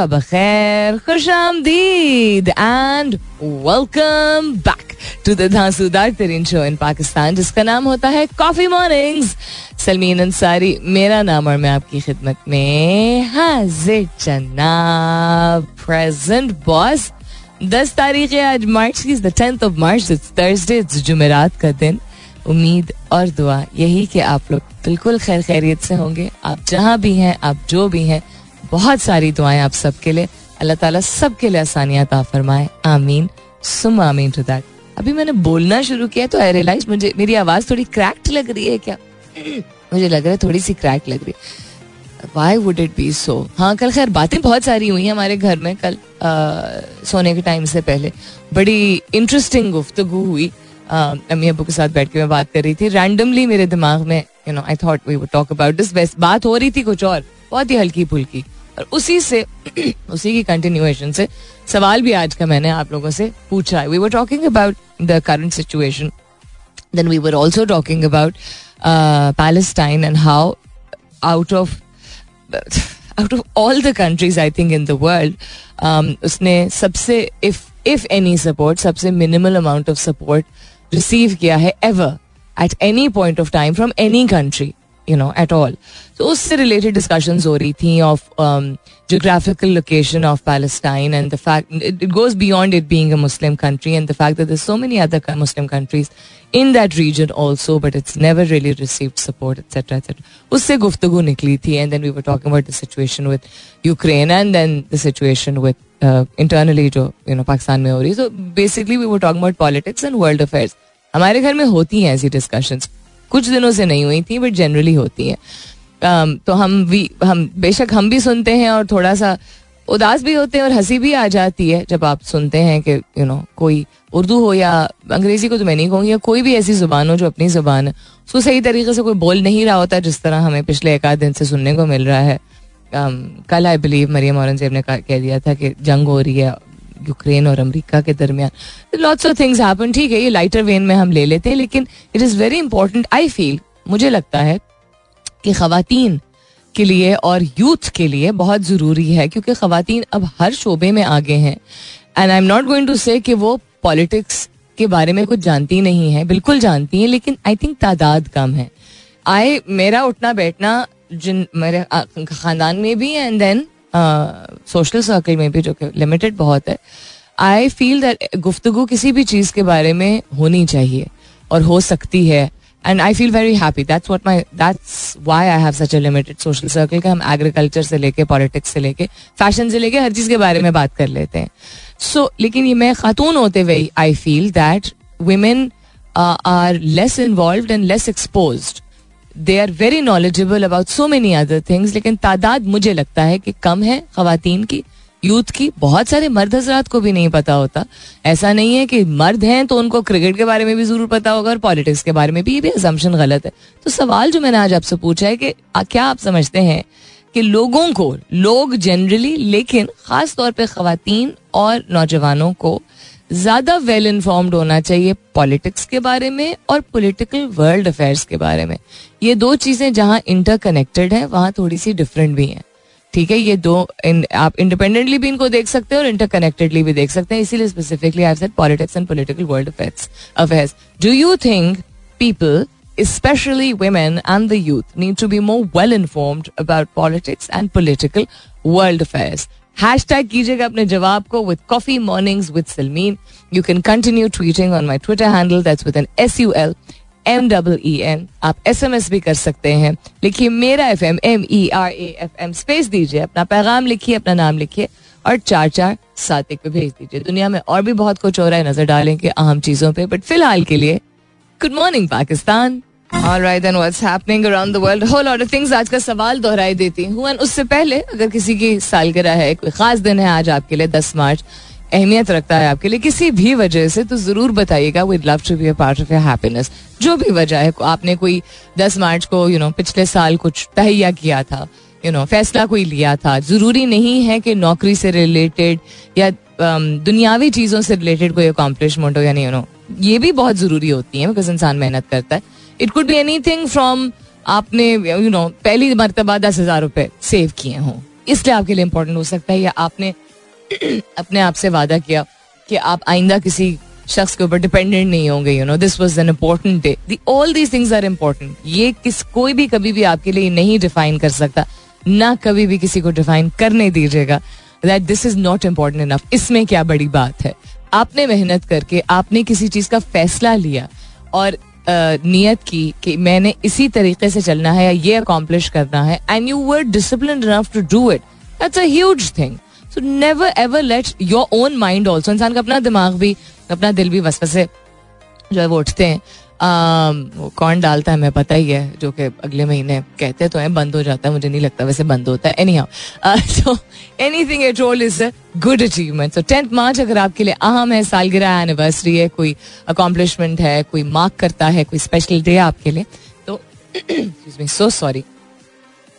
सुबह बखैर खुश आमदीद and welcome back to the धांसूदार तरीन शो इन पाकिस्तान जिसका नाम होता है कॉफ़ी मॉर्निंग्स सलमीन अंसारी मेरा नाम और मैं आपकी खिदमत में हाजिर जनाब प्रेजेंट बॉस दस तारीख है आज मार्च की tenth of March it's Thursday it's जुमेरात का दिन. उम्मीद और दुआ यही कि आप लोग बिल्कुल खैर खैरियत से होंगे. आप जहाँ भी हैं, आप जो भी हैं बहुत सारी दुआएँ आप सबके लिए। अल्लाह ताला सबके लिए आसानियात आ फरमाए। आमीन। सुम आमीन टू दैट। अभी मैंने बोलना शुरू किया तो आई रियलाइज़ मुझे मेरी आवाज़ थोड़ी क्रैक्ड लग रही है क्या? मुझे लग रहा है थोड़ी सी क्रैक लग रही है। Why would it be so हाँ कल खैर बातें बहुत सारी हुई हैं हमारे घर में कल आ, सोने के टाइम से पहले। बड़ी इंटरेस्टिंग गुफ्तगु हुई। अम्मी अबू के साथ बैठ के मैं बात कर रही थी। रैंडमली मेरे दिमाग में you know I thought we would talk about this best बात हो रही थी कुछ और। बहुत ही हल्की फुल्की और उसी से, उसी की कंटिन्यूएशन से सवाल भी आज का मैंने आप लोगों से पूछा we were talking about the current situation then we were also talking about Palestine and how out of out of all the countries I think in the world उसने सबसे इफ़ इफ़ एनी सपोर्ट सबसे minimal amount of support receive किया है ever at any point of time from any country you know at all तो उससे related discussion हो रही थी of geographical location of Palestine and the fact it goes beyond it being a Muslim country and the fact that so many other Muslim countries in that region also but it's never really receive support etcetera etcetera उससे गुफ्तगु निकली थी and then we were talking about the situation with Ukraine and then the situation with internally जो you know Pakistan में हो रही है. So basically we were talking about politics and world affairs हमारे घर में होती हैं ऐसी डिस्कशंस कुछ दिनों से नहीं हुई थी बट जनरली होती हैं। Um, तो हम भी हम बेशक हम भी सुनते हैं और थोड़ा सा उदास भी होते हैं और हँसी भी आ जाती है जब आप सुनते हैं कि यू नो कोई उर्दू हो या अंग्रेज़ी को तो मैं नहीं कहूँगी या कोई भी ऐसी ज़ुबान हो जो अपनी ज़ुबान है। उसको सही तरीके से कोई बोल नहीं रहा होता जिस तरह हमें पिछले एक आध दिन से सुनने को मिल रहा है। Um, कल आई बिलीव मरियम औरंगज़ेब ने कह दिया था कि जंग हो रही है यूक्रेन और अमेरिका के दरमियान। लॉट्स ऑफ़ थिंग्स हैपन ठीक है, ये लाइटर वेन में हम ले लेते हैं, लेकिन it is very important I feel मुझे लगता है कि खातन के लिए और यूथ के लिए बहुत ज़रूरी है, क्योंकि खातन अब हर शोबे में आगे हैं। And I am not going to say कि वो पॉलिटिक्स के बारे में कुछ जानती नहीं है, बिल्कुल जानती हैं, लेकिन आई थिंक तादाद कम है। आए मेरा उठना बैठना जिन, मेरे खानदान में भी एंड देन सोशल सर्कल में भी जो कि लिमिटेड बहुत है। आई फील दैट गुफ्तगु किसी भी चीज़ के बारे में होनी चाहिए और हो सकती है। And I feel very happy that's what my that's why I have such a limited social circle का हम एग्रीकल्चर से लेके पॉलिटिक्स से लेके फ़ैशन से लेके हर चीज़ के बारे में बात कर लेते हैं। सो so, लेकिन ये मैं खातून होते हुए I feel that women are less involve and less exposed they are very knowledgeable about so many other things लेकिन तादाद मुझे लगता है कि कम है खातन की, यूथ की, बहुत सारे मर्द हजरात को भी नहीं पता होता। ऐसा नहीं है कि मर्द हैं तो उनको क्रिकेट के बारे में भी ज़रूर पता होगा और पॉलिटिक्स के बारे में भी, ये भी एजम्पन गलत है। तो सवाल जो मैंने आज आपसे पूछा है कि क्या आप समझते हैं कि लोगों को, लोग जनरली लेकिन खास तौर पे खातन और नौजवानों को ज़्यादा वेल इन्फॉर्म्ड होना चाहिए पॉलिटिक्स के बारे में और पॉलिटिकल वर्ल्ड अफेयर्स के बारे में। ये दो चीज़ें जहाँ इंटरकनेक्टेड है वहाँ थोड़ी सी डिफरेंट भी हैं। ठीक है ये दो इन, आप इंडिपेंडेंटली भी इनको देख सकते हैं और इंटरकनेक्टेडली भी देख सकते हैं। इसीलिए specifically I said politics and political world affairs do you think people especially women and the youth need to be more well informed about politics and political world affairs? Hashtag कीजिएगा अपने जवाब को with coffee morning with Salmeen you can continue tweeting on my Twitter handle that's with N S U L M double E N आप S M S भी कर सकते हैं। लिखिए मेरा F M M E R A F M space दीजिए, अपना पैगाम लिखिए, अपना नाम लिखिए, और चार चार सात एक पे भेज दीजिए। दुनिया में और भी बहुत कुछ हो रहा है, नज़र डालेंगे अहम चीज़ों पर बट फ़िलहाल के लिए good morning Pakistan Alright then what's happening around the world? Whole lot of things आज का सवाल दोहराई देती हूँ। उससे पहले अगर किसी की सालगिरह है कोई खास दिन है आज आपके लिए दस मार्च अहमियत रखता है आपके लिए किसी भी वजह से तो ज़रूर बताइएगा। With love to be a part of your happiness जो भी वजह है आपने कोई दस मार्च को यू you नो know, पिछले साल कुछ तहिया किया था यू you नो know, फैसला कोई लिया था। ज़रूरी नहीं है कि नौकरी से रिलेटेड या um, दुनियावी चीज़ों से रिलेटेड कोई अकॉम्पलिशमेंट हो या नहीं यू नो ये भी बहुत ज़रूरी होती है बिकॉज़ इंसान मेहनत करता है। It could be anything from आपने यू नो पहली मरतबा दस हज़ार रुपए सेव किए हों। इसलिए आपके लिए इंपॉर्टेंट हो सकता है या आपने अपने आप से वादा किया कि आप आइंदा किसी शख्स के ऊपर डिपेंडेंट नहीं होंगे you know this was an important day the all these things are important ये किस, कोई भी कभी भी आपके लिए नहीं डिफाइन कर सकता। ना कभी भी किसी को डिफाइन करने दीजिएगा that this is not important enough इसमें क्या बड़ी बात है? आपने मेहनत करके आपने किसी चीज़ का फैसला लिया और नियत की कि मैंने इसी तरीके से चलना है या ये अकॉम्प्लिश करना है and you were discipline to do it that's a huge thing so never ever let your own mind also इंसान का अपना दिमाग भी, अपना दिल भी वसवसे जो है वो उठते हैं। वो कौन डालता है हमें पता ही है, जो कि अगले महीने कहते तो हैं, बंद हो जाता है, मुझे नहीं लगता वैसे बंद होता है anyhow so anything at all is a good achievement so tenth March अगर आपके लिए अहम है, सालगिरह एनिवर्सरी है, कोई अकॉम्पलिशमेंट है, कोई मार्क करता है, कोई स्पेशल डे आपके लिए तो so sorry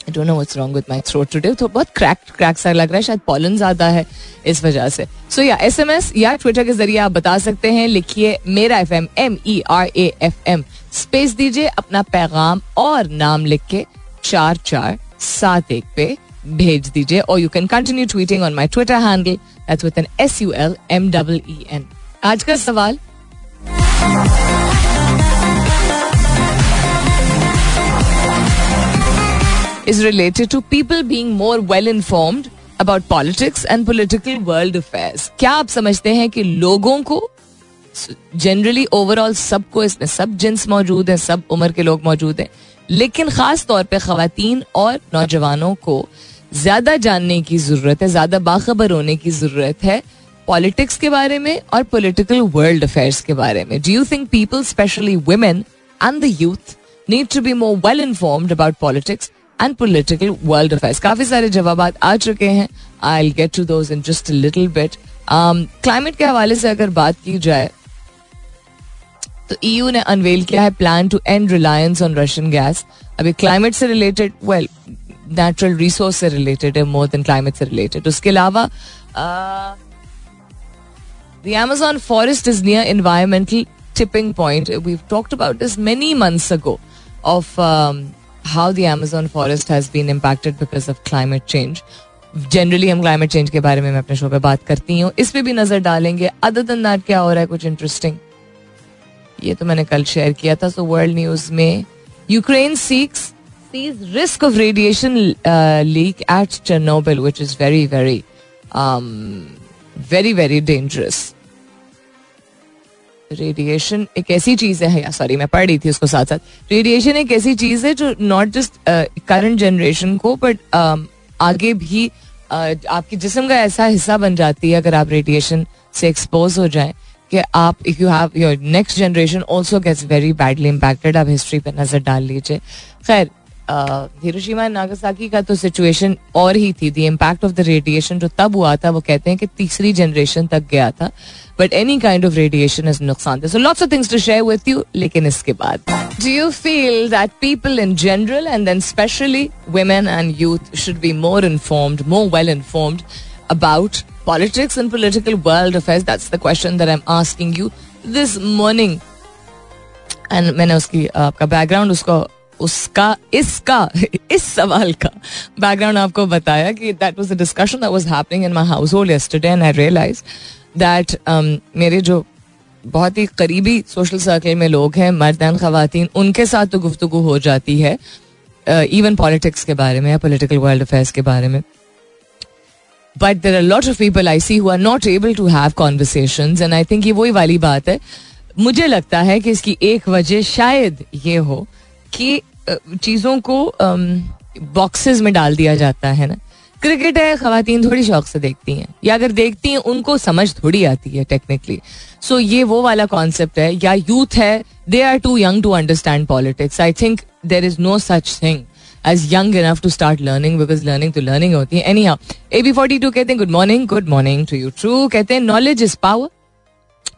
I don't know what's wrong with my throat today तो बहुत क्रैक क्रैक सा लग रहा है, शायद पॉलन ज़्यादा है इस वजह से। सो या एसएमएस या ट्विटर के ज़रिए आप बता सकते हैं, लिखिए मेरा F M E R A F M space दीजिए, अपना पैगाम और नाम लिख के चार चार सात एक पे भेज दीजिए। और you can continue tweeting on my Twitter handle that's with N S U L M double E N आज का सवाल। Is related to people being more well informed about politics and political world affairs. क्या आप समझते हैं कि लोगों को जनरली ओवरऑल सबको इसमें, सब जिन्स मौजूद हैं, सब उम्र के लोग मौजूद हैं, लेकिन खास तौर पे खातन और नौजवानों को ज़्यादा जानने की ज़रूरत है, ज़्यादा बाखबर होने की ज़रूरत है पॉलिटिक्स के बारे में और पॉलिटिकल वर्ल्ड अफेयर्स के बारे में do you think people specially women and the youth need to be more well informed about politics and political world affairs काफ़ी सारे जवाब आ चुके हैं। I get to those in just little bit climate के हवाले से अगर बात की जाए तो ईयू e ने अनवेल किया है plan to and reliance on Russian gas अभी क्लाइमेट से रिलेटेड वेल नेचुरल रिसोर्स से रिलेटेड है मोर देन क्लाइमेट से रिलेटेड उसके अलावा The Amazon forest is near environmental tipping point. We've talked about this many months ago of um, how the Amazon forest has been impacted because of climate change generally हम climate change के बारे में मैं अपने show पे बात करती हूँ। इस पर भी नज़र डालेंगे। अदर देन दैट क्या हो रहा है? कुछ इंटरेस्टिंग ये तो मैंने कल शेयर किया था। सो वर्ल्ड न्यूज़ में Ukraine seeks risk of radiation leak at Chernobyl which is very very very very dangerous radiation एक ऐसी चीज़ है सॉरी मैं पढ़ रही थी उसको साथ साथ रेडिएशन एक ऐसी चीज़ है जो नॉट जस्ट करंट जनरेशन को बट uh, आगे भी uh, आपके जिसम का ऐसा हिस्सा बन जाती है अगर आप रेडिएशन से एक्सपोज हो जाए कि आप if you have your next generation also gets very badly impacted आप हिस्ट्री पर नज़र डाल लीजिए। खैर हिरोशिमा नागासाकी का तो सिचुएशन और ही थी। The impact of the radiation जो तब हुआ था, वो कहते हैं कि तीसरी जनरेशन तक गया था। But any kind of radiation is नुकसान। So lots of things to share with you लेकिन इसके बाद। Do you feel that people in general and then specially women and youth should be more informed more well informed about politics and political world affairs? That's the question that i'm asking you this morning. And मैंने उसकी, आपका background उसको उसका इसका इस सवाल का background आपको बताया कि that was a discussion that was happening in my household yesterday and I realize that मेरे जो बहुत ही करीबी सोशल सर्कल में लोग हैं मर्द एंड खातन उनके साथ तो गुफ्तु हो जाती है इवन uh, पॉलिटिक्स के बारे में या पोलिटिकल वर्ल्ड अफेयर्स के बारे में. But there are lot of people I see who are not able to have conversation and I think ये वही वाली बात है. मुझे लगता है कि इसकी एक वजह शायद ये हो कि चीज़ों को बॉक्सेस में डाल दिया जाता है ना? क्रिकेट है खातन थोड़ी शौक से देखती हैं। या अगर देखती हैं उनको समझ थोड़ी आती है टेक्निकली सो so, ये वो वाला कॉन्सेप्ट है या यूथ है they are too young to understand politics I think there is no such thing as young enough to start learning because learning तो लर्निंग होती है. Anyhow A B forty two कहते हैं good morning good morning to you true कहते हैं knowledge is power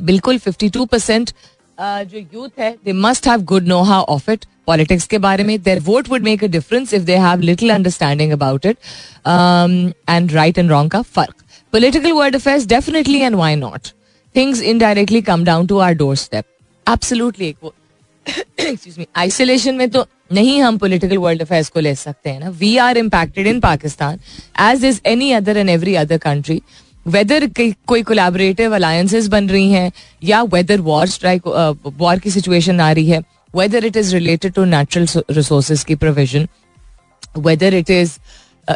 बिल्कुल fifty two percent जो youth है they must have good know how of it politics के बारे में there vote would make a difference if they have little understanding about it and right and wrong का फ़र्क। Political world affairs definitely and why not things indirectly come down to our doorstep absolutely एक वो। Excuse me isolation में तो नहीं हम political world affairs को ले सकते हैं ना। We are impacted in Pakistan as is any other and every other country whether कोई कोलैबोरेटिव अलायंसेस बन रही हैं, या वेदर वॉर स्ट्राइक वॉर की सिचुएशन आ रही है whether it is related to natural resources की provision whether it is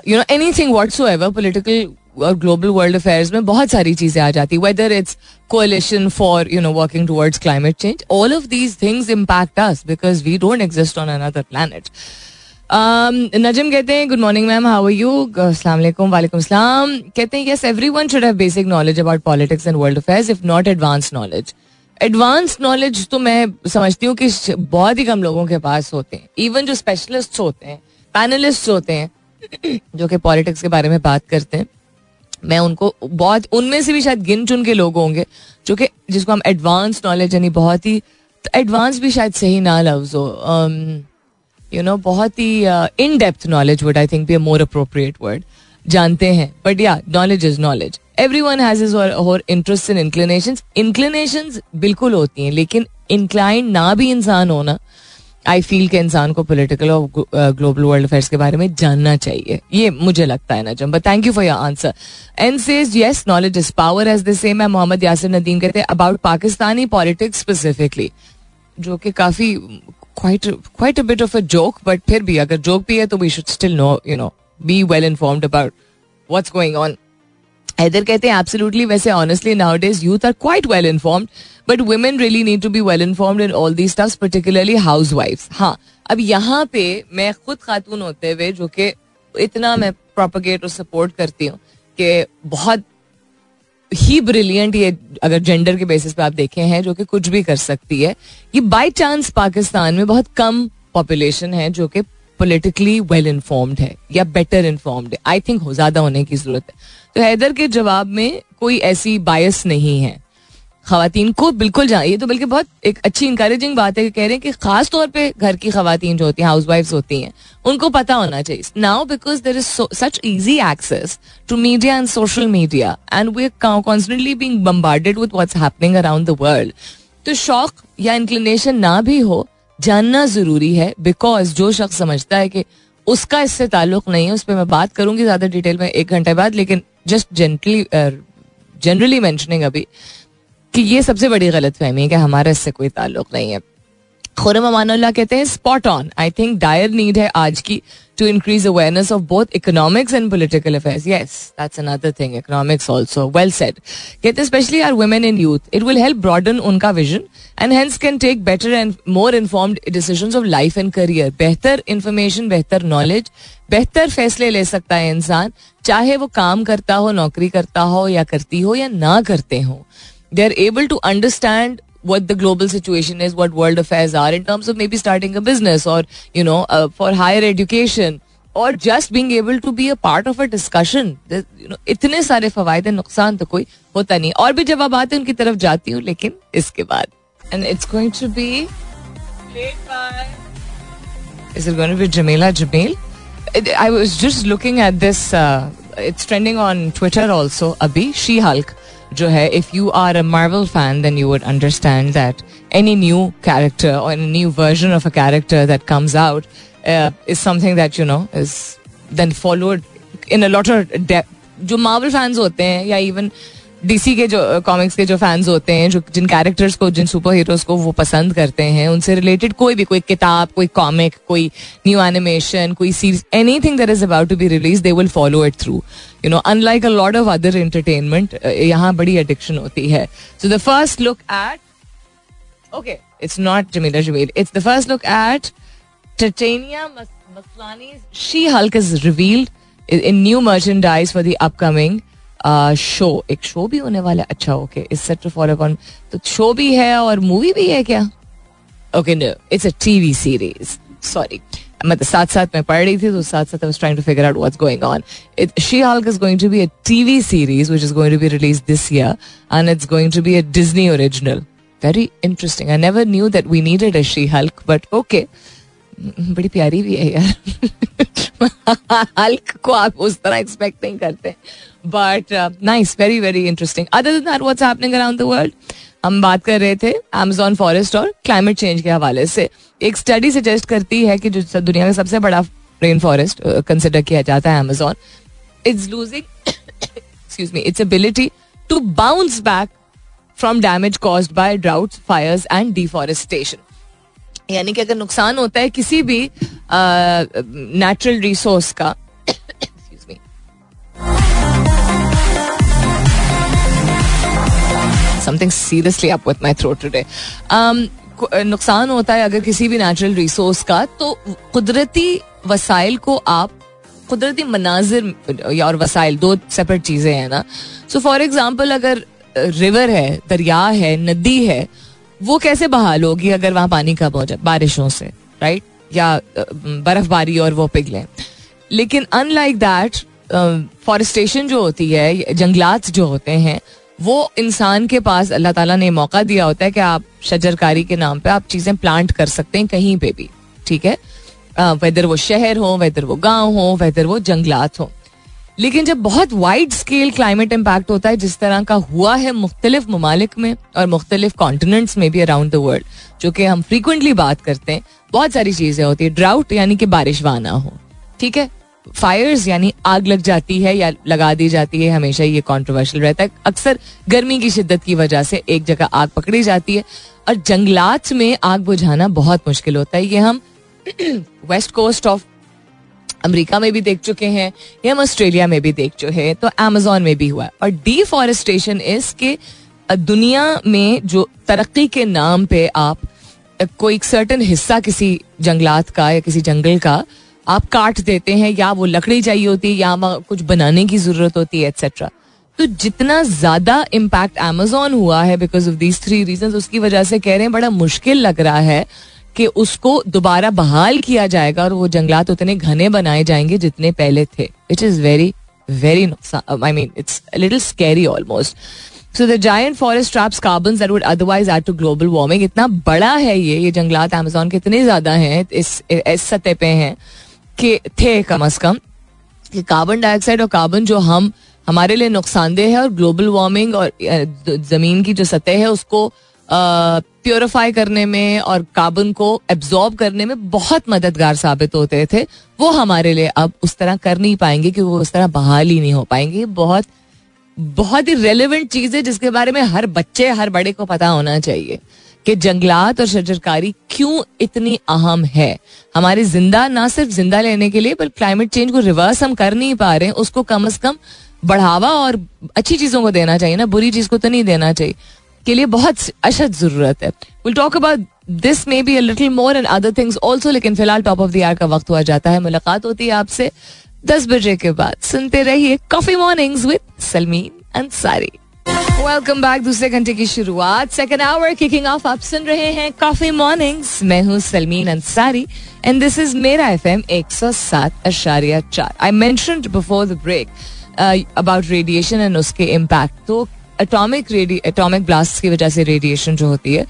you know anything whatever political और ग्लोबल वर्ल्ड अफेयर्स में बहुत सारी चीज़ें आ जाती whether it's coalition for you know working towards climate change all of these things impact us because we don't exist on another planet Najam कहते हैं good morning ma'am how you अस्सलाम वालेकुम सलाम कहते हैं yes everyone should have basic knowledge about politics and world affairs if not advance knowledge advance knowledge तो मैं समझती हूँ कि बहुत ही कम लोगों के पास होते हैं। इवन जो स्पेशलिस्ट होते हैं पैनलिस्ट होते हैं, जो कि पॉलिटिक्स के बारे में बात करते हैं, मैं उनको बहुत, उनमें से भी शायद गिन चुन के लोग होंगे, जो कि, जिसको हम एडवांस नॉलेज यानी बहुत ही एडवांस तो भी शायद सही ना लफ्ज हो। यू नो बहुत ही in depth knowledge would I think be a more appropriate word जानते हैं but yeah knowledge is knowledge everyone has is और इंटरेस्ट इन इंक्लिनेशन इंक्लिनेशन बिल्कुल होती हैं, लेकिन इंक्लाइंड ना भी इंसान होना आई फील के इंसान को पोलिटिकल और ग्लोबल वर्ल्ड अफेयर्स के बारे में जानना चाहिए। ये मुझे लगता है ना but thank you for your answer and says yes knowledge is power as the same है मोहम्मद यासिर नदीम कहते हैं अबाउट पाकिस्तानी पॉलिटिक्स स्पेसिफिकली जो कि काफ़ी quite quite a bit of a joke but फिर भी अगर जोक भी है तो we should still know you know be well informed about what's going on Haider कहते हैं एब्सोल्युटली वैसे honestly nowadays youth are quite well informed but women really need to be well informed in all the stuffs particularly housewife हाँ अब यहाँ पे मैं खुद खातून होते हुए, जो कि इतना मैं प्रोपोगेट और सपोर्ट करती हूँ, कि बहुत ही ब्रिलियंट ये अगर जेंडर के बेसिस पे आप देखे हैं, जो कि कुछ भी कर सकती है। ये बाई चांस पाकिस्तान में बहुत कम पॉपुलेशन है, जो कि पोलिटिकली वेल इन्फॉर्म्ड है, या बेटर इन्फॉर्म्ड है. आई थिंक ज़्यादा होने की ज़रूरत है. तो हैदर के जवाब में कोई ऐसी बायस नहीं है. खातन को बिल्कुल जाए ये तो बल्कि बहुत एक अच्छी इंकरेजिंग बात है कि कह रहे हैं कि खास तौर पे घर की खातन जो होती हैं हाउस वाइफ होती हैं, उनको पता होना चाहिए. Now because there is such easy access to media and social media and we constantly being bombarded with what's happening around the world तो शौक या इंक्लिनेशन ना भी हो जानना ज़रूरी है बिकॉज़ जो शख्स समझता है कि उसका इससे ताल्लुक नहीं है, उस पर मैं बात करूँगी ज़्यादा डिटेल में एक घंटे बाद, लेकिन जस्ट जेंटली जनरली मैंशनिंग अभी कि ये सबसे बड़ी गलत फहमी है कि हमारा इससे कोई ताल्लुक नहीं है। खुरम अमानुल्लाह कहते हैं spot on I think dire need है आज की to increase awareness of both economics and political affairs yes that's another thing economics also well said कहते specially our women in youth it will help broaden उनका vision and hence can take better and more informed decision of life and career बेहतर information बेहतर knowledge बेहतर फैसले ले सकता है इंसान चाहे वो काम करता हो नौकरी करता हो या करती हो या ना करते हो they are able to understand what the global situation is, what world affairs are in terms of maybe starting a business or, you know, uh, for higher education or just being able to be a part of a discussion. You know, इतने सारे फवायदे नुकसान तो कोई होता नहीं और भी जब आप आते हैं उनकी तरफ जाती हूँ लेकिन इसके बाद and it's going to be played by is it going to be Jamila Jamil I was just looking at this uh, it's trending on Twitter also Abhi She-Hulk जो है if you are a Marvel fan then you would understand that any new character और any new version of a character that comes out is something that you know is then followed in a lot of जो Marvel fans होते हैं, या even DC के जो comics के जो fans होते हैं, जो, जिन कैरेक्टर्स को, जिन सुपर हीरोज को वो पसंद करते हैं, उनसे रिलेटेड कोई भी, कोई किताब, कोई कॉमिक कोई न्यू एनिमेशन कोई series anything that is about to be release they will follow it through you know unlike a lot of other entertainment यहाँ बड़ी एडिक्शन होती है. So the first look at okay it's not Jameela Jamil it's the first look at Titania Maslani's She Hulk is revealed in new merchandise for the upcoming show, एक show भी होने वाला है। अच्छा ओके इस set follow on तो show भी है और मूवी भी है क्या? Okay no it's a TV series sorry मतलब साथ साथ मैं पढ़ रही थी तो साथ साथ trying to figure out what's going on it She Hulk is going to be a TV series which is going to be release this year and it's going to be a Disney original very interesting I never knew that we needed a She Hulk but okay बड़ी प्यारी भी है यार। Hulk को आप उस तरह expect नहीं करते। But nice very very interesting other that what's happening around the world हम बात कर रहे थे अमेजोन फॉरेस्ट और क्लाइमेट चेंज के हवाले से। एक स्टडी सजेस्ट करती है कि जो दुनिया का सबसे बड़ा रेन फॉरेस्ट कंसिडर किया जाता है Amazon it's losing excuse me its ability to bounce back from damage caused by drought fires and deforestation यानी कि अगर नुकसान होता है किसी भी नेचुरल रिसोर्स का something seriously up with my throat today नुकसान होता है अगर किसी भी नेचुरल रिसोर्स का तो कुदरती वसाइल को आप कुदरती मनाजिर और वसाइल दो सेपरेट चीज़ें हैं ना सो फॉर एग्ज़ाम्पल अगर रिवर है दरिया है नदी है वो कैसे बहाल होगी अगर वहाँ पानी कम हो जाए बारिशों से राइट या बर्फबारी और वो पिघले लेकिन अनलाइक दैट फॉरेस्टेशन जो होती है जंगलात जो होते हैं वो इंसान के पास अल्लाह ताला ने मौका दिया होता है कि आप शजरकारी के नाम पे आप चीज़ें प्लांट कर सकते हैं कहीं पे भी, ठीक है? वेदर वो शहर हो वेदर वो गाँव हो वेदर वो जंगलात हो। लेकिन जब बहुत वाइड स्केल क्लाइमेट इम्पैक्ट होता है, जिस तरह का हुआ है मुख्तलिफ़ ममालिक में और मुख्तलिफ़ कॉन्टिनेंट्स में भी अराउंड द वर्ल्ड जो कि हम फ्रीकुंटली बात करते हैं, बहुत सारी चीज़ें होती है ड्राउट यानी कि बारिश वाना हो, ठीक है? फायर्स यानी आग लग जाती है या लगा दी जाती है, हमेशा ये कॉन्ट्रोवर्शियल रहता है। अक्सर गर्मी की शिद्दत की वजह से एक जगह आग पकड़ी जाती है। और जंगलात में आग बुझाना बहुत मुश्किल होता है। ये हम वेस्ट कोस्ट ऑफ़ अमेरिका में भी देख चुके हैं, या हम ऑस्ट्रेलिया में भी देख चुके हैं तो अमेजोन में भी हुआ है। और डिफॉरेस्टेशन इज़ के दुनिया में जो तरक्की के नाम पे आप, कोई सर्टन हिस्सा किसी जंगलात का या किसी जंगल का आप काट देते हैं, या वो लकड़ी चाहिए होती है, या कुछ बनाने की ज़रूरत होती है एक्सेट्रा तो जितना ज़्यादा इम्पैक्ट अमेजोन हुआ है because of these three reason उसकी वजह से कह रहे हैं, बड़ा मुश्किल लग रहा है कि उसको दोबारा बहाल किया जाएगा और वो जंगलात उतने घने बनाए जाएँगे जितने पहले थे which is very very I mean it's little scary almost so the giant forest traps carbon would otherwise add to global warming इतना बड़ा है ये ये जंगलात अमेजोन के इतने ज़्यादा हैं, इस इस सतह पे हैं। कि थे कम अज कम, कि कार्बन डाइऑक्साइड और कार्बन जो हम, हमारे लिए नुकसानदेह है और ग्लोबल वार्मिंग और ज़मीन की जो सतह है उसको प्योरीफाई करने में और कार्बन को एब्जॉर्ब करने में बहुत मददगार साबित होते थे। वो हमारे लिए अब उस तरह कर नहीं पाएँगे कि वो उस तरह बहाल ही नहीं हो पाएँगे। बहुत बहुत ही रेलिवेंट चीज़ है जिसके बारे में हर बच्चे, हर बड़े को पता होना चाहिए। कि जंगलात और शजरकारी क्यों इतनी अहम है? हमारे ज़िंदा ना सिर्फ़ ज़िंदा लेने के लिए, पर क्लाइमेट चेंज को रिवर्स हम कर नहीं पा रहे हैं उसको कम अज कम बढ़ावा और अच्छी चीज़ों को देना चाहिए ना, बुरी चीज़ को तो नहीं देना चाहिए। के लिए बहुत अशद ज़रूरत है। Will talk about this maybe little more and other things also लेकिन फ़िलहाल टॉप ऑफ़ द ईयर का वक्त हुआ जाता है। मुलाकात होती है आपसे दस बजे के बाद। सुनते रहिए coffee mornings with Salmeen Ansari welcome back दूसरे घंटे की शुरुआत। सेकेंड आवर किकिंग ऑफ़ आप सुन रहे हैं कॉफ़ी मॉर्निंग्स मैं हूँ Salmeen Ansari and this is मेरा एफ़ एम एक सौ सात अशारिया चार। I mention before the break about radiation and उसके इम्पैक्ट तो एटॉमिक एटॉमिक ब्लास्ट की वजह से रेडिएशन जो होती है,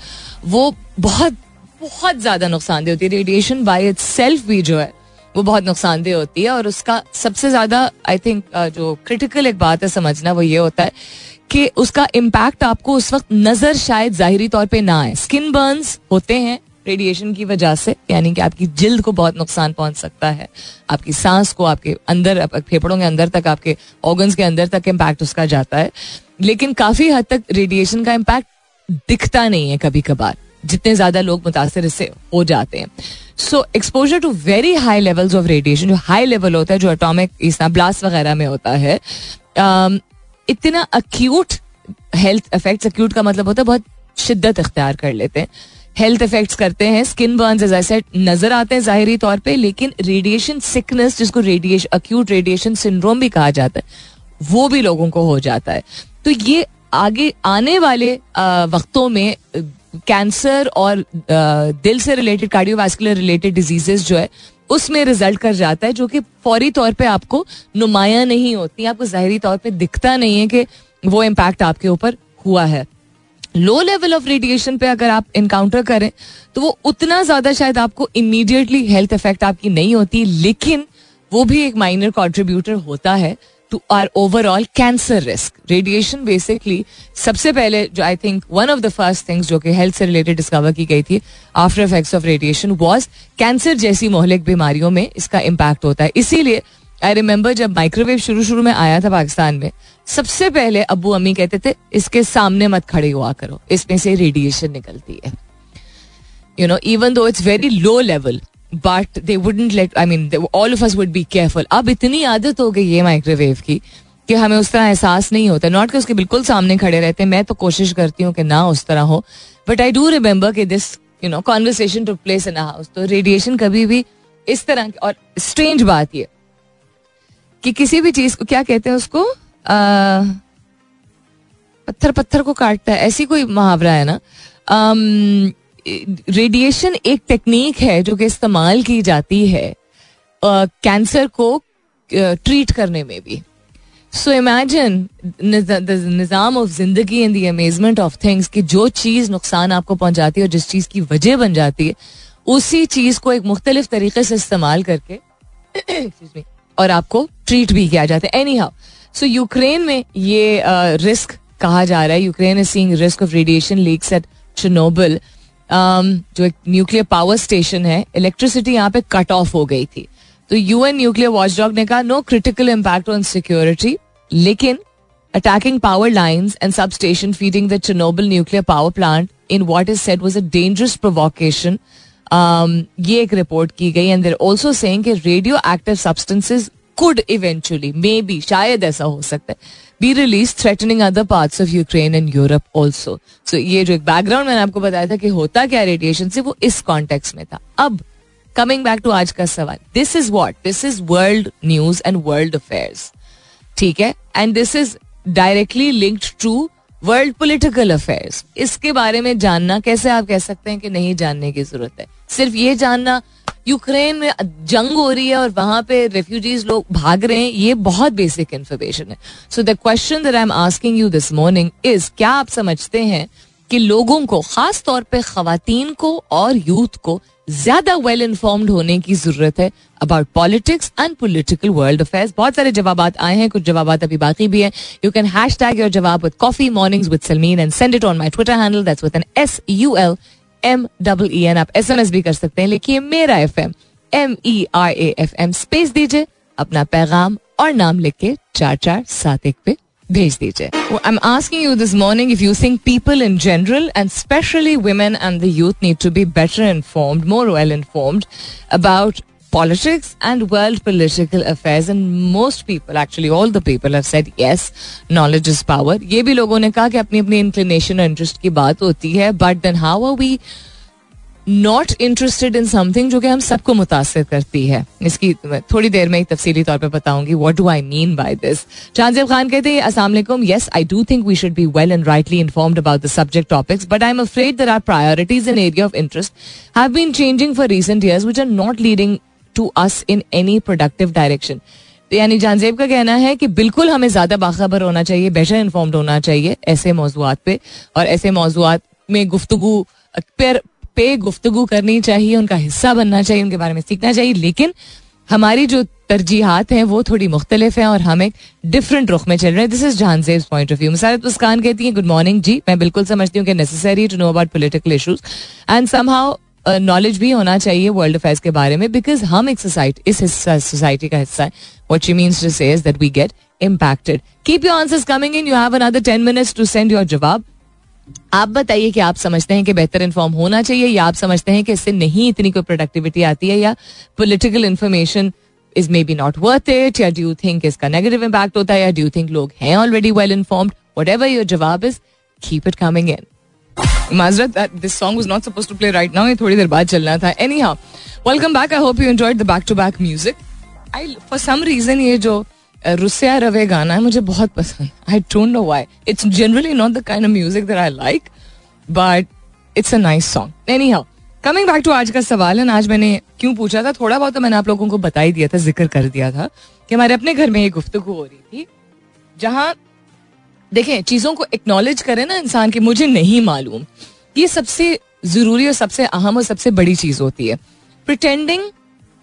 वो बहुत बहुत ज़्यादा नुकसानदेह होती है। रेडिएशन बाय इट भी जो है, वो बहुत नुकसानदेह होती है। और उसका सबसे ज़्यादा आई थिंक जो क्रिटिकल एक बात है समझना, वो ये होता है कि उसका इम्पैक्ट आपको उस वक्त नज़र शायद जाहिरी तौर पे ना आए। स्किन बर्न्स होते हैं रेडिएशन की वजह से यानी कि आपकी जिल्द को बहुत नुकसान पहुँच सकता है। आपकी सांस को आपके अंदर फेफड़ों के अंदर तक आपके ऑर्गन्स के अंदर तक इम्पैक्ट उसका जाता है। लेकिन काफ़ी हद तक रेडिएशन का इम्पैक्ट दिखता नहीं है कभी कभार जितने ज़्यादा लोग मुतासर इससे हो जाते हैं। So exposure to very high levels of radiation जो हाई लेवल होता है जो एटॉमिक इस ब्लास्ट वगैरह में होता है um, इतना अक्यूट हेल्थ इफेक्ट्स अक्यूट का मतलब होता है बहुत शिद्दत इख्तियार कर लेते हैं। हेल्थ इफेक्ट्स करते हैं स्किन बर्न एज आई नज़र आते हैं जाहरी तौर पे, लेकिन रेडिएशन सिकनेस जिसको रेडिएशन अक्यूट रेडिएशन सिंड्रोम भी कहा जाता है, वो भी लोगों को हो जाता है। तो ये आगे आने वाले वक्तों में कैंसर और दिल से रिलेटेड कार्डियोवास्कुलर रिलेटेड डिजीजेस जो है उसमें रिज़ल्ट कर जाता है, जो कि फौरी तौर पे आपको नुमाया नहीं होती, आपको जाहरी तौर पे दिखता नहीं है कि वो इम्पैक्ट आपके ऊपर हुआ है। लो लेवल ऑफ़ रेडिएशन पे अगर आप इनकाउंटर करें तो वो उतना ज़्यादा शायद आपको इमीडिएटली हेल्थ इफ़ेक्ट आपकी नहीं होती, लेकिन वो भी एक माइनर कॉन्ट्रीब्यूटर होता है। To our overall cancer risk radiation basically सबसे पहले जो I think one of the first things जो कि हेल्थ से रिलेटेड डिस्कवर की गई थी after effects of radiation was cancer जैसी मोहलिक बीमारियों में इसका इम्पैक्ट होता है। इसीलिए आई रिमेंबर जब माइक्रोवेव शुरू शुरू में आया था पाकिस्तान में, सबसे पहले अबू अम्मी कहते थे, इसके सामने मत खड़े हुआ करो, इसमें से रेडिएशन निकलती है। You know even though it's very low level but they wouldn't let I mean all of us would be careful अब इतनी आदत हो गई है माइक्रोवेव की कि हमें उस तरह एहसास नहीं होता। नॉट कि उसके बिल्कुल सामने खड़े रहते हैं। मैं तो कोशिश करती हूँ कि ना उस तरह हो। बट आई डू रिमेंबर कि this you know conversation to place in house तो रेडिएशन कभी भी इस तरह की और स्ट्रेंज बात ये कि किसी भी चीज़ को क्या कहते हैं उसको? आ, पत्थर पत्थर को काटता है। ऐसी कोई मुहावरा है ना? रेडिएशन एक टेक्निक है जो कि इस्तेमाल की जाती है कैंसर को ट्रीट करने में भी। सो इमेजिन निज़ाम ऑफ़ ज़िंदगी in the amazement of things कि जो चीज़ नुकसान आपको पहुंचाती है और जिस चीज़ की वजह बन जाती है, उसी चीज़ को एक मुख्तलिफ़ तरीके से इस्तेमाल करके और आपको ट्रीट भी किया जाता है। एनी हाउ सो यूक्रेन में ये रिस्क कहा जा रहा है। Ukraine is seeing risk of radiation leaks at Chernobyl जो एक न्यूक्लियर पावर स्टेशन है इलेक्ट्रिसिटी यहाँ पे कट ऑफ़ हो गई थी। तो यूएन न्यूक्लियर वॉचडॉग ने कहा no critical impact on security लेकिन attacking power lines and substation feeding the Chernobyl nuclear power plant in what is set was a dangerous provocation ये एक रिपोर्ट की गई एंड देर ऑल्सो कि radioactive substances could eventually maybe शायद ऐसा हो सकता है। Be release threatening other parts of Ukraine and Europe also so ये जो एक बैकग्राउंड मैंने आपको बताया था कि होता क्या रेडिएशन से, वो इस कॉन्टेक्स में था। अब कमिंग बैक टू आज का सवाल। This is what this is world news and world affairs ठीक है? And this is directly linked to world political affairs इसके बारे में जानना, कैसे आप कह सकते हैं कि नहीं जानने की ज़रूरत है? सिर्फ़ ये जानना, यूक्रेन में जंग हो रही है और वहाँ पे रेफ्यूजीज लोग भाग रहे हैं, ये बहुत बेसिक इन्फॉर्मेशन है। So the question that I am asking you this morning is क्या आप समझते हैं कि लोगों को, खास तौर पे खातन को और यूथ को ज़्यादा वेल इन्फॉर्म्ड होने की ज़रूरत है about politics and political world affairs बहुत सारे जवाब आए हैं, कुछ जवाब अभी बाकी भी हैं। You can hashtag your जवाब with coffee mornings with Salmeen and send it on my Twitter handle that's with N S U L M double E N आप एस एम एस भी कर सकते हैं, लिखिए मेरा F M M E R A F M space दीजिए, अपना पैगाम और नाम लिख के चार चार सात एक पे भेज दीजिए। I am asking you this morning if you think people in general and specially women and the youth need to be better informed more well informed about politics and world political affairs. And most people, actually all the people have said, yes, knowledge is power. ये भी लोगों ने कहा कि अपनी अपनी inclination और interest की बात होती है but then how are we not interested in something जो कि हम सबको मुतासर करती है। इसकी थोड़ी देर में ही तफसीली तौर पर बताऊँगी what do I mean by this Jahanzeb Khan कहते हैं Aslam yes I do think we should be well and rightly informed about the subject topics but I am afraid there are priorities in area of interest have been changing for recent years which are not leading to us in any productive direction यानी जानजेब का कहना है कि बिल्कुल हमें ज़्यादा बाखबर होना चाहिए बेटर इन्फॉर्म्ड होना चाहिए ऐसे मौजूद पे, और ऐसे मौजूद में गुफ्तगु पर पे गुफ्तगु करनी चाहिए, उनका हिस्सा बनना चाहिए, उनके बारे में सीखना चाहिए, लेकिन हमारी जो तरजीहत हैं, वो थोड़ी मुख्तलिफ़ हैं और हम एक डिफरेंट रुख में चल रहे हैं। This is Jahanzeb point of view Musarrat Muskan कहती हैं गुड मॉर्निंग जी। मैं बिल्कुल समझती हूँ कि necessary to know about political issues and somehow knowledge भी होना चाहिए वर्ल्ड अफेयर्स के बारे में बिकॉज़ हम एक सोसाइटी इस सोसाइटी का हिस्सा है। What she means to say that we get impacted keep your answers coming in you have another ten minutes to send your जवाब। आप बताइए कि आप समझते हैं कि बेहतर इन्फॉर्म होना चाहिए, या आप समझते हैं कि इससे नहीं इतनी कोई प्रोडक्टिविटी आती है, या political information is maybe not worth it या डू थिंक इसका नेगेटिव इम्पैक्ट होता है, या डू थिंक लोग हैं already well informed whatever your जवाब is keep it coming in माजरत this song was not suppose to play right now थोड़ी देर बाद चलना था. Anyhow welcome back I hope you enjoyed the back to back music I for some reason ये जो रुसिया रवे गाना है, मुझे बहुत पसंद। I don't know why it's generally not the kind of music that I like but it's a nice song anyhow coming back to आज का सवाल है आज मैंने क्यों पूछा था? थोड़ा बहुत तो मैंने आप लोगों को बता ही दिया था, ज़िक्र कर दिया था, कि हमारे अपने घर में ये गुफ्तु हो रही थी, जहाँ, देखें, चीज़ों को एक्नॉलेज करें ना इंसान की मुझे नहीं मालूम। ये सबसे ज़रूरी और सबसे अहम और सबसे बड़ी चीज़ होती है। Pretending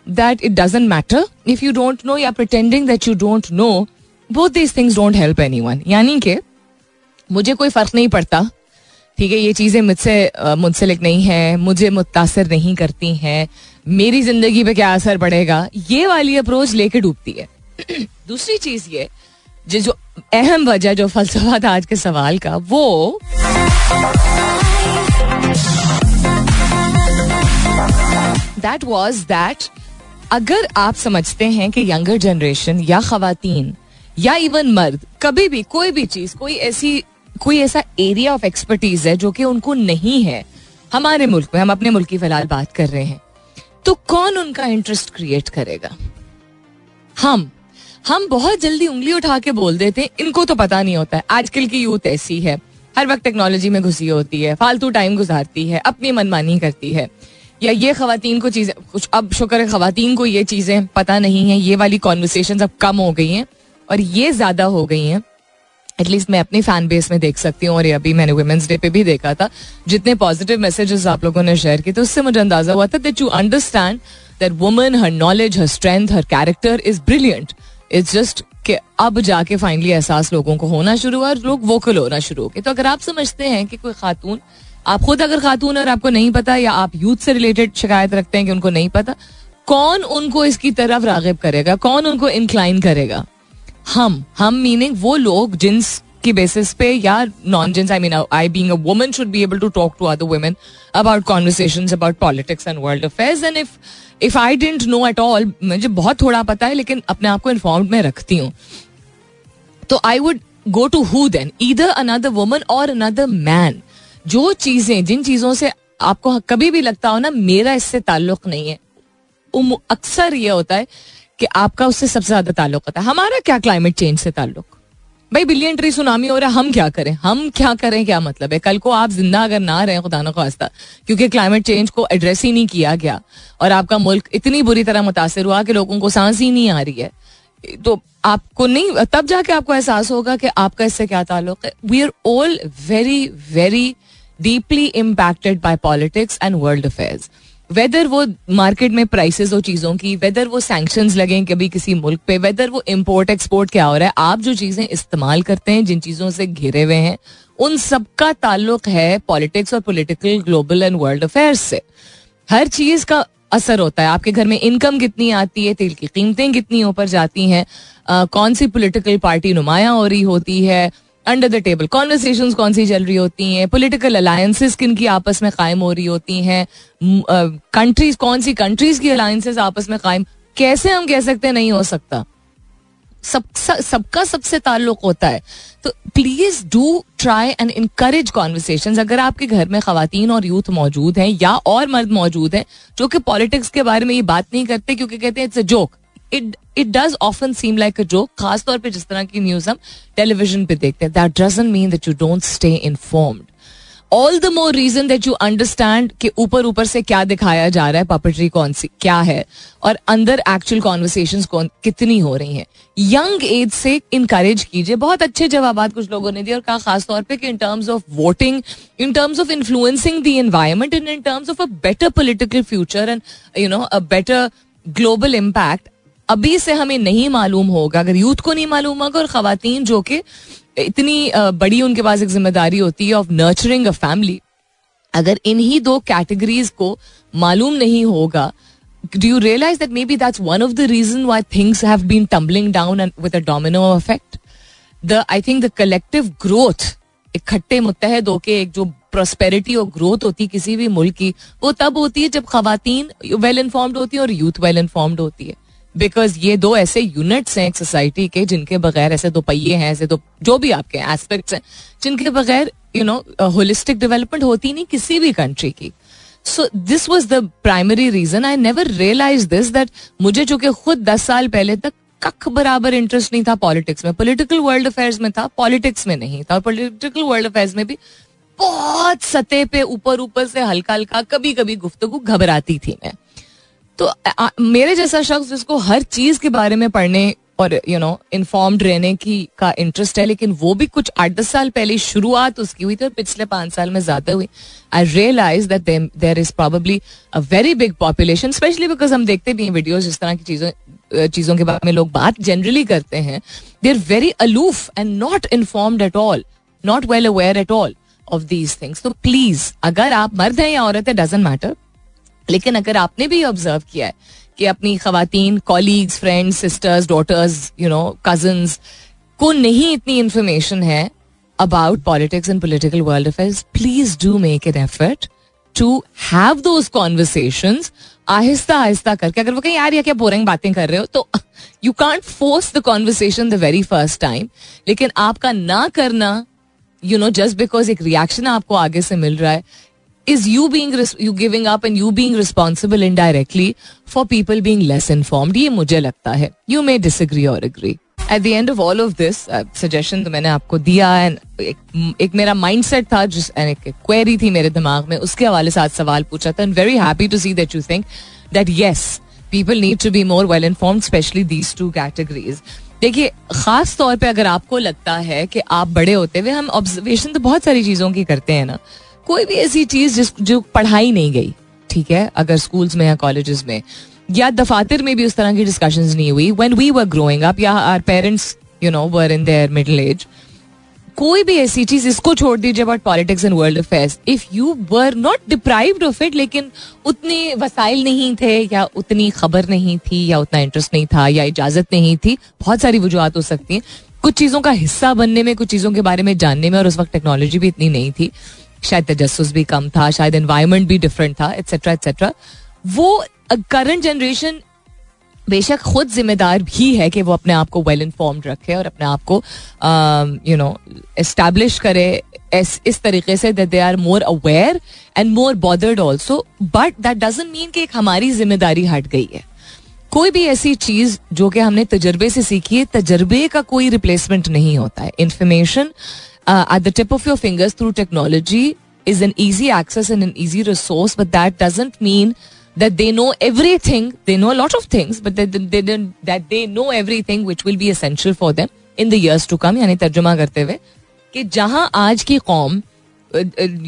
that it doesn't matter if you don't know या that you don't know both these things don't help anyone यानी कि मुझे कोई फ़र्क नहीं पड़ता। ठीक है, ये चीज़ें मुझसे मुंसलिक नहीं है, मुझे मुतासर नहीं करती हैं। मेरी ज़िंदगी पे क्या असर पड़ेगा? ये वाली अप्रोच लेके डूबती है। दूसरी चीज़ ये, जो अहम वजह, जो फलसफा था आज के सवाल का, वो दैट वॉज़ दैट अगर आप समझते हैं कि यंगर जनरेशन या खातन या इवन मर्द, कभी भी, कोई भी चीज़, कोई ऐसी, कोई ऐसा एरिया ऑफ़ एक्सपर्टीज है जो कि उनको नहीं है, हमारे मुल्क में, हम अपने मुल्क की फ़िलहाल बात कर रहे हैं तो कौन उनका इंटरेस्ट क्रिएट करेगा? हम। हम बहुत जल्दी उंगली उठा के बोल देते हैं, इनको तो पता नहीं होता है। आजकल की यूथ ऐसी है, हर वक्त टेक्नोलॉजी में घुसी होती है, फालतू टाइम गुजारती है, अपनी मनमानी करती है। या ये खातन को चीज़ें, कुछ अब शुक्र है खातन को ये चीज़ें पता नहीं है, ये वाली कॉन्वर्सेशन अब कम हो गई हैं और ये ज़्यादा हो गई हैं। एटलीस्ट मैं अपनी फ़ैन बेस में देख सकती हूँ और ये अभी मैंने वुमेंस डे पे भी देखा था। जितने पॉजिटिव मैसेजेस आप लोगों ने शेयर किए थे, उससे मुझे अंदाज़ा हुआ था that you understand that woman her knowledge her strength her character is brilliant it's just कि अब जाके फाइनली एहसास लोगों को होना शुरू हुआ और लोग वोकल होना शुरू हो गए। तो अगर आप समझते हैं कि कोई खातून आप खुद अगर खातून और आपको नहीं पता या आप यूथ से रिलेटेड शिकायत रखते हैं कि उनको नहीं पता, कौन उनको इसकी तरफ़ रागिब करेगा? कौन उनको इंक्लाइन करेगा? हम हम मीनिंग वो लोग जिन्स की बेसिस पे या nonsense I mean I being a woman should be able to talk to other women about conversation about politics and world affairs and if if I don't know at all मुझे बहुत थोड़ा पता है, लेकिन अपने आप को इन्फॉर्म्ड में रखती हूँ। तो I would go to who then इधर अनदर वुमन और अनदर मैन जो चीज़ें, जिन चीज़ों से आपको कभी भी लगता हो ना, मेरा इससे ताल्लुक नहीं है। अक्सर ये होता है कि आपका उससे सबसे ज़्यादा ताल्लुक होता है। हमारा क्या क्लाइमेट चेंज से ताल्लुक? भाई बिलियन ट्री सुनामी हो रहा है हम क्या करें? हम क्या करें, क्या मतलब है? कल को आप ज़िंदा अगर ना रहे, खुदा न खास्ता, क्योंकि क्लाइमेट चेंज को एड्रेस ही नहीं किया गया। और आपका मुल्क इतनी बुरी तरह मुतासर हुआ कि लोगों को सांस ही नहीं आ रही है। तो आपको नहीं, तब जाके आपको एहसास होगा कि आपका इससे क्या ताल्लुक है। We are all very very deeply impacted by politics and world affairs whether वो मार्केट में प्राइसेस हो चीज़ों की वेदर वो सैंक्शन लगे कभी किसी मुल्क पे वेदर वो इम्पोर्ट एक्सपोर्ट क्या हो रहा है, आप जो चीज़ें इस्तेमाल करते हैं, जिन चीज़ों से घिरे हुए हैं, उन सबका ताल्लुक है पॉलिटिक्स और political global and world affairs से। हर चीज़ का असर होता है। आपके घर में इनकम कितनी आती है, तेल की कीमतें कितनी ऊपर जाती हैं कौन सी पोलिटिकल पार्टी नुमाया हो रही होती है अंडर द टेबल कॉन्वर्सेशन कौन सी चल रही होती हैं? पोलिटिकल अलायंसेस किन की आपस में कायम हो रही होती हैं? कंट्रीज़ कौन सी कंट्रीज़ की अलायंसेस आपस में कायम? कैसे हम कह सकते हैं नहीं हो सकता? सब सबका सबसे ताल्लुक होता है। तो please do try and encourage conversation अगर आपके घर में खातन और यूथ मौजूद हैं या और मर्द मौजूद हैं, जो कि पॉलिटिक्स के बारे में ये बात नहीं करते क्योंकि कहते हैं it's a joke it it does often seem like a joke खासतौर पर जिस तरह की न्यूज़ हम टेलीविज़न पे देखते हैं। That doesn't mean that you don't stay informed all the more reason that you understand कि ऊपर ऊपर से क्या दिखाया जा रहा है पपेट्री कौन सी, क्या है, और अंदर एक्चुअल कॉन्वर्सेशन कौन, कितनी हो रही हैं। यंग एज से इनकरेज कीजिए। बहुत अच्छे जवाब कुछ लोगों ने दिए, और कहा खासतौर पर in terms of voting in terms of influencing the environment in in terms of a better political future and you know a better global impact अभी से हमें नहीं मालूम होगा, अगर यूथ को नहीं मालूम होगा, और खातन जो कि इतनी बड़ी उनके पास एक ज़िम्मेदारी होती है ऑफ़ नर्चरिंग अ फैमिली अगर इन्हीं दो कैटेगरीज को मालूम नहीं होगा, do you realize that maybe that's one of the reason why things have been tumbling down and with a domino effect? The, i think the collective growth, इकट्ठे मुतहद के एक जो प्रोस्पेरिटी और ग्रोथ होती किसी भी मुल्क की, वो तब होती है जब खातन वेल इन्फॉर्म्ड होती है और यूथ वेल इन्फॉर्म्ड होती है। बिकॉज़ ये दो ऐसे यूनिट्स हैं एक सोसाइटी के जिनके बगैर ऐसे दो पहिए हैं, ऐसे दो जो भी आपके एस्पेक्ट्स हैं, जिनके बगैर यू नो होलिस्टिक डेवलपमेंट होती नहीं किसी भी कंट्री की। So this was the primary reason I never realise this that मुझे जो कि खुद दस साल पहले तक कख बराबर इंटरेस्ट नहीं था पॉलिटिक्स में। पोलिटिकल वर्ल्ड अफेयर्स में था पॉलिटिक्स में नहीं था। और पोलिटिकल वर्ल्ड अफेयर्स में भी बहुत सतह पे ऊपर ऊपर से हल्का हल्का कभी कभी गुफ्तगु घबराती थी मैं। तो आ, मेरे जैसा शख्स जिसको हर चीज़ के बारे में पढ़ने और यू नो इन्फॉर्म्ड रहने की का इंटरेस्ट है लेकिन वो भी कुछ आठ दस साल पहले शुरुआत उसकी हुई थी और पिछले पाँच साल में ज़्यादा हुई। I realize that there is probably a very big population especially because हम देखते भी हैं वीडियोज़ इस तरह की चीज़ों चीज़ों के बारे में लोग बात जनरली करते हैं। They are very aloof and not informed at all not well aware at all of these things तो प्लीज़ अगर आप मर्द हैं या औरत है डजेंट मैटर लेकिन अगर आपने भी ऑब्ज़र्व किया है कि अपनी खातन colleagues friends sisters daughters you know cousins को नहीं इतनी इंफॉर्मेशन है about politics and political world affairs please do make an effort to have those conversation आहिस्ता आहिस्ता करके। अगर वो कहीं यार या क्या बोरिंग बातें कर रहे हो तो you can't force the conversation the very first time लेकिन आपका ना करना यू नो जस्ट बिकॉज़ एक रिएक्शन आपको आगे से मिल रहा है is you being you giving up and you being responsible indirectly for people being less informed ये मुझे लगता है you may disagree or agree at the end of all of this uh, suggestion तो मैंने आपको दिया and एक, एक मेरा mindset था जिस एक query थी मेरे दिमाग में उसके हवाले से आज सवाल पूछा था and very happy to see that you think that yes people need to be more well informed especially these two categories देखिए खास तौर पे अगर आपको लगता है कि आप बड़े होते हुए हम ऑब्जर्वेशन तो बहुत सारी चीज़ों की करते हैं ना कोई भी ऐसी चीज़ जिस, जो पढ़ाई नहीं गई, ठीक है, अगर स्कूल्स में या कॉलेजेस में, या दफातर में भी उस तरह की डिस्कशन नहीं हुई when we were growing up या our parents you know were in their middle age कोई भी ऐसी चीज़ इसको छोड़ दीजिए about politics and world affairs if you were not deprived of it लेकिन उतने वसाइल नहीं थे, या उतनी खबर नहीं थी, या उतना इंटरेस्ट नहीं था, या इजाज़त नहीं थी, बहुत सारी वजूहत हो सकती हैं। कुछ चीज़ों का हिस्सा बनने में, कुछ चीज़ों के बारे में जानने में, और उस वक्त टेक्नोलॉजी भी इतनी नहीं थी। शायद तजस्स भी कम था, शायद एनवायरमेंट भी डिफरेंट था एट्सेट्रा एट्सेट्रा वो करंट जनरेशन बेशक खुद जिम्मेदार भी है कि वो अपने आप को वेल इन्फॉर्म्ड रखे और अपने आप को यू नो एस्टैब्लिश करे, इस इस तरीके से that they are more aware and more bothered also but that doesn't mean कि एक हमारी ज़िम्मेदारी हट गई है। कोई भी ऐसी चीज़ जो कि हमने तजर्बे से सीखी है, तजर्बे का कोई रिप्लेसमेंट नहीं होता है। Information uh, tip of your fingers through technology is an easy access and an easy resource, but that doesn't mean that they know everything. They know a lot of things, but that they, they, that they know everything which will be essential for them in the years to come. यानी तर्जुमा करते हुए कि जहाँ आज की कौम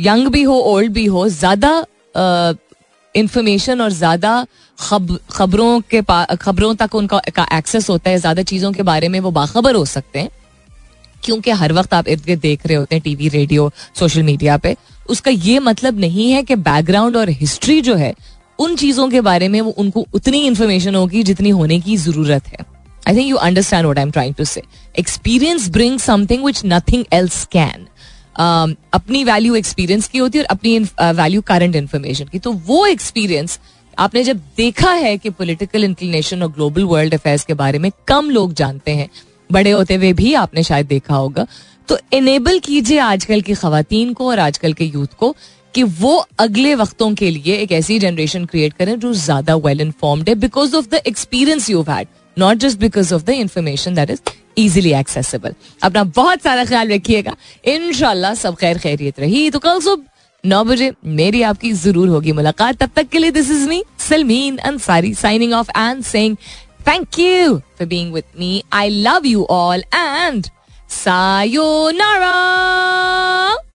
young भी हो ओल्ड भी हो ज़्यादा इंफॉर्मेशन और ज़्यादा खबरों के खबरों तक उनका एक्सेस होता है ज़्यादा चीज़ों के बारे में वो बाखबर हो सकते हैं क्योंकि हर वक्त आप इर्द गिर्द देख रहे होते हैं टीवी, रेडियो, सोशल मीडिया पे, उसका ये मतलब नहीं है कि बैकग्राउंड और हिस्ट्री जो है, उन चीज़ों के बारे में वो उनको उतनी इन्फॉर्मेशन होगी जितनी होने की ज़रूरत है। I think you understand what I am trying to say experience bring something which nothing else can अपनी वैल्यू एक्सपीरियंस की होती है और अपनी वैल्यू करंट इन्फॉर्मेशन की। तो वो एक्सपीरियंस आपने जब देखा है कि पॉलिटिकल इंक्लिनेशन और ग्लोबल वर्ल्ड अफेयर्स के बारे में कम लोग जानते हैं बड़े होते हुए भी आपने शायद देखा होगा। तो इनेबल कीजिए आजकल की खातन को और आजकल के यूथ को कि वो अगले वक्तों के लिए एक ऐसी जनरेशन क्रिएट करें जो ज़्यादा वेल इन्फॉर्म्ड है because of the experience you had not just because of the information that is easily accessible अपना बहुत सारा ख्याल रखिएगा। इनशाला सब खैर खैरियत रही। तो कल सुबह नौ बजे मेरी आपकी ज़रूर होगी मुलाकात। तब तक के लिए this is me Salmeen Ansari signing off and saying Thank you for being with me. I love you all and sayonara.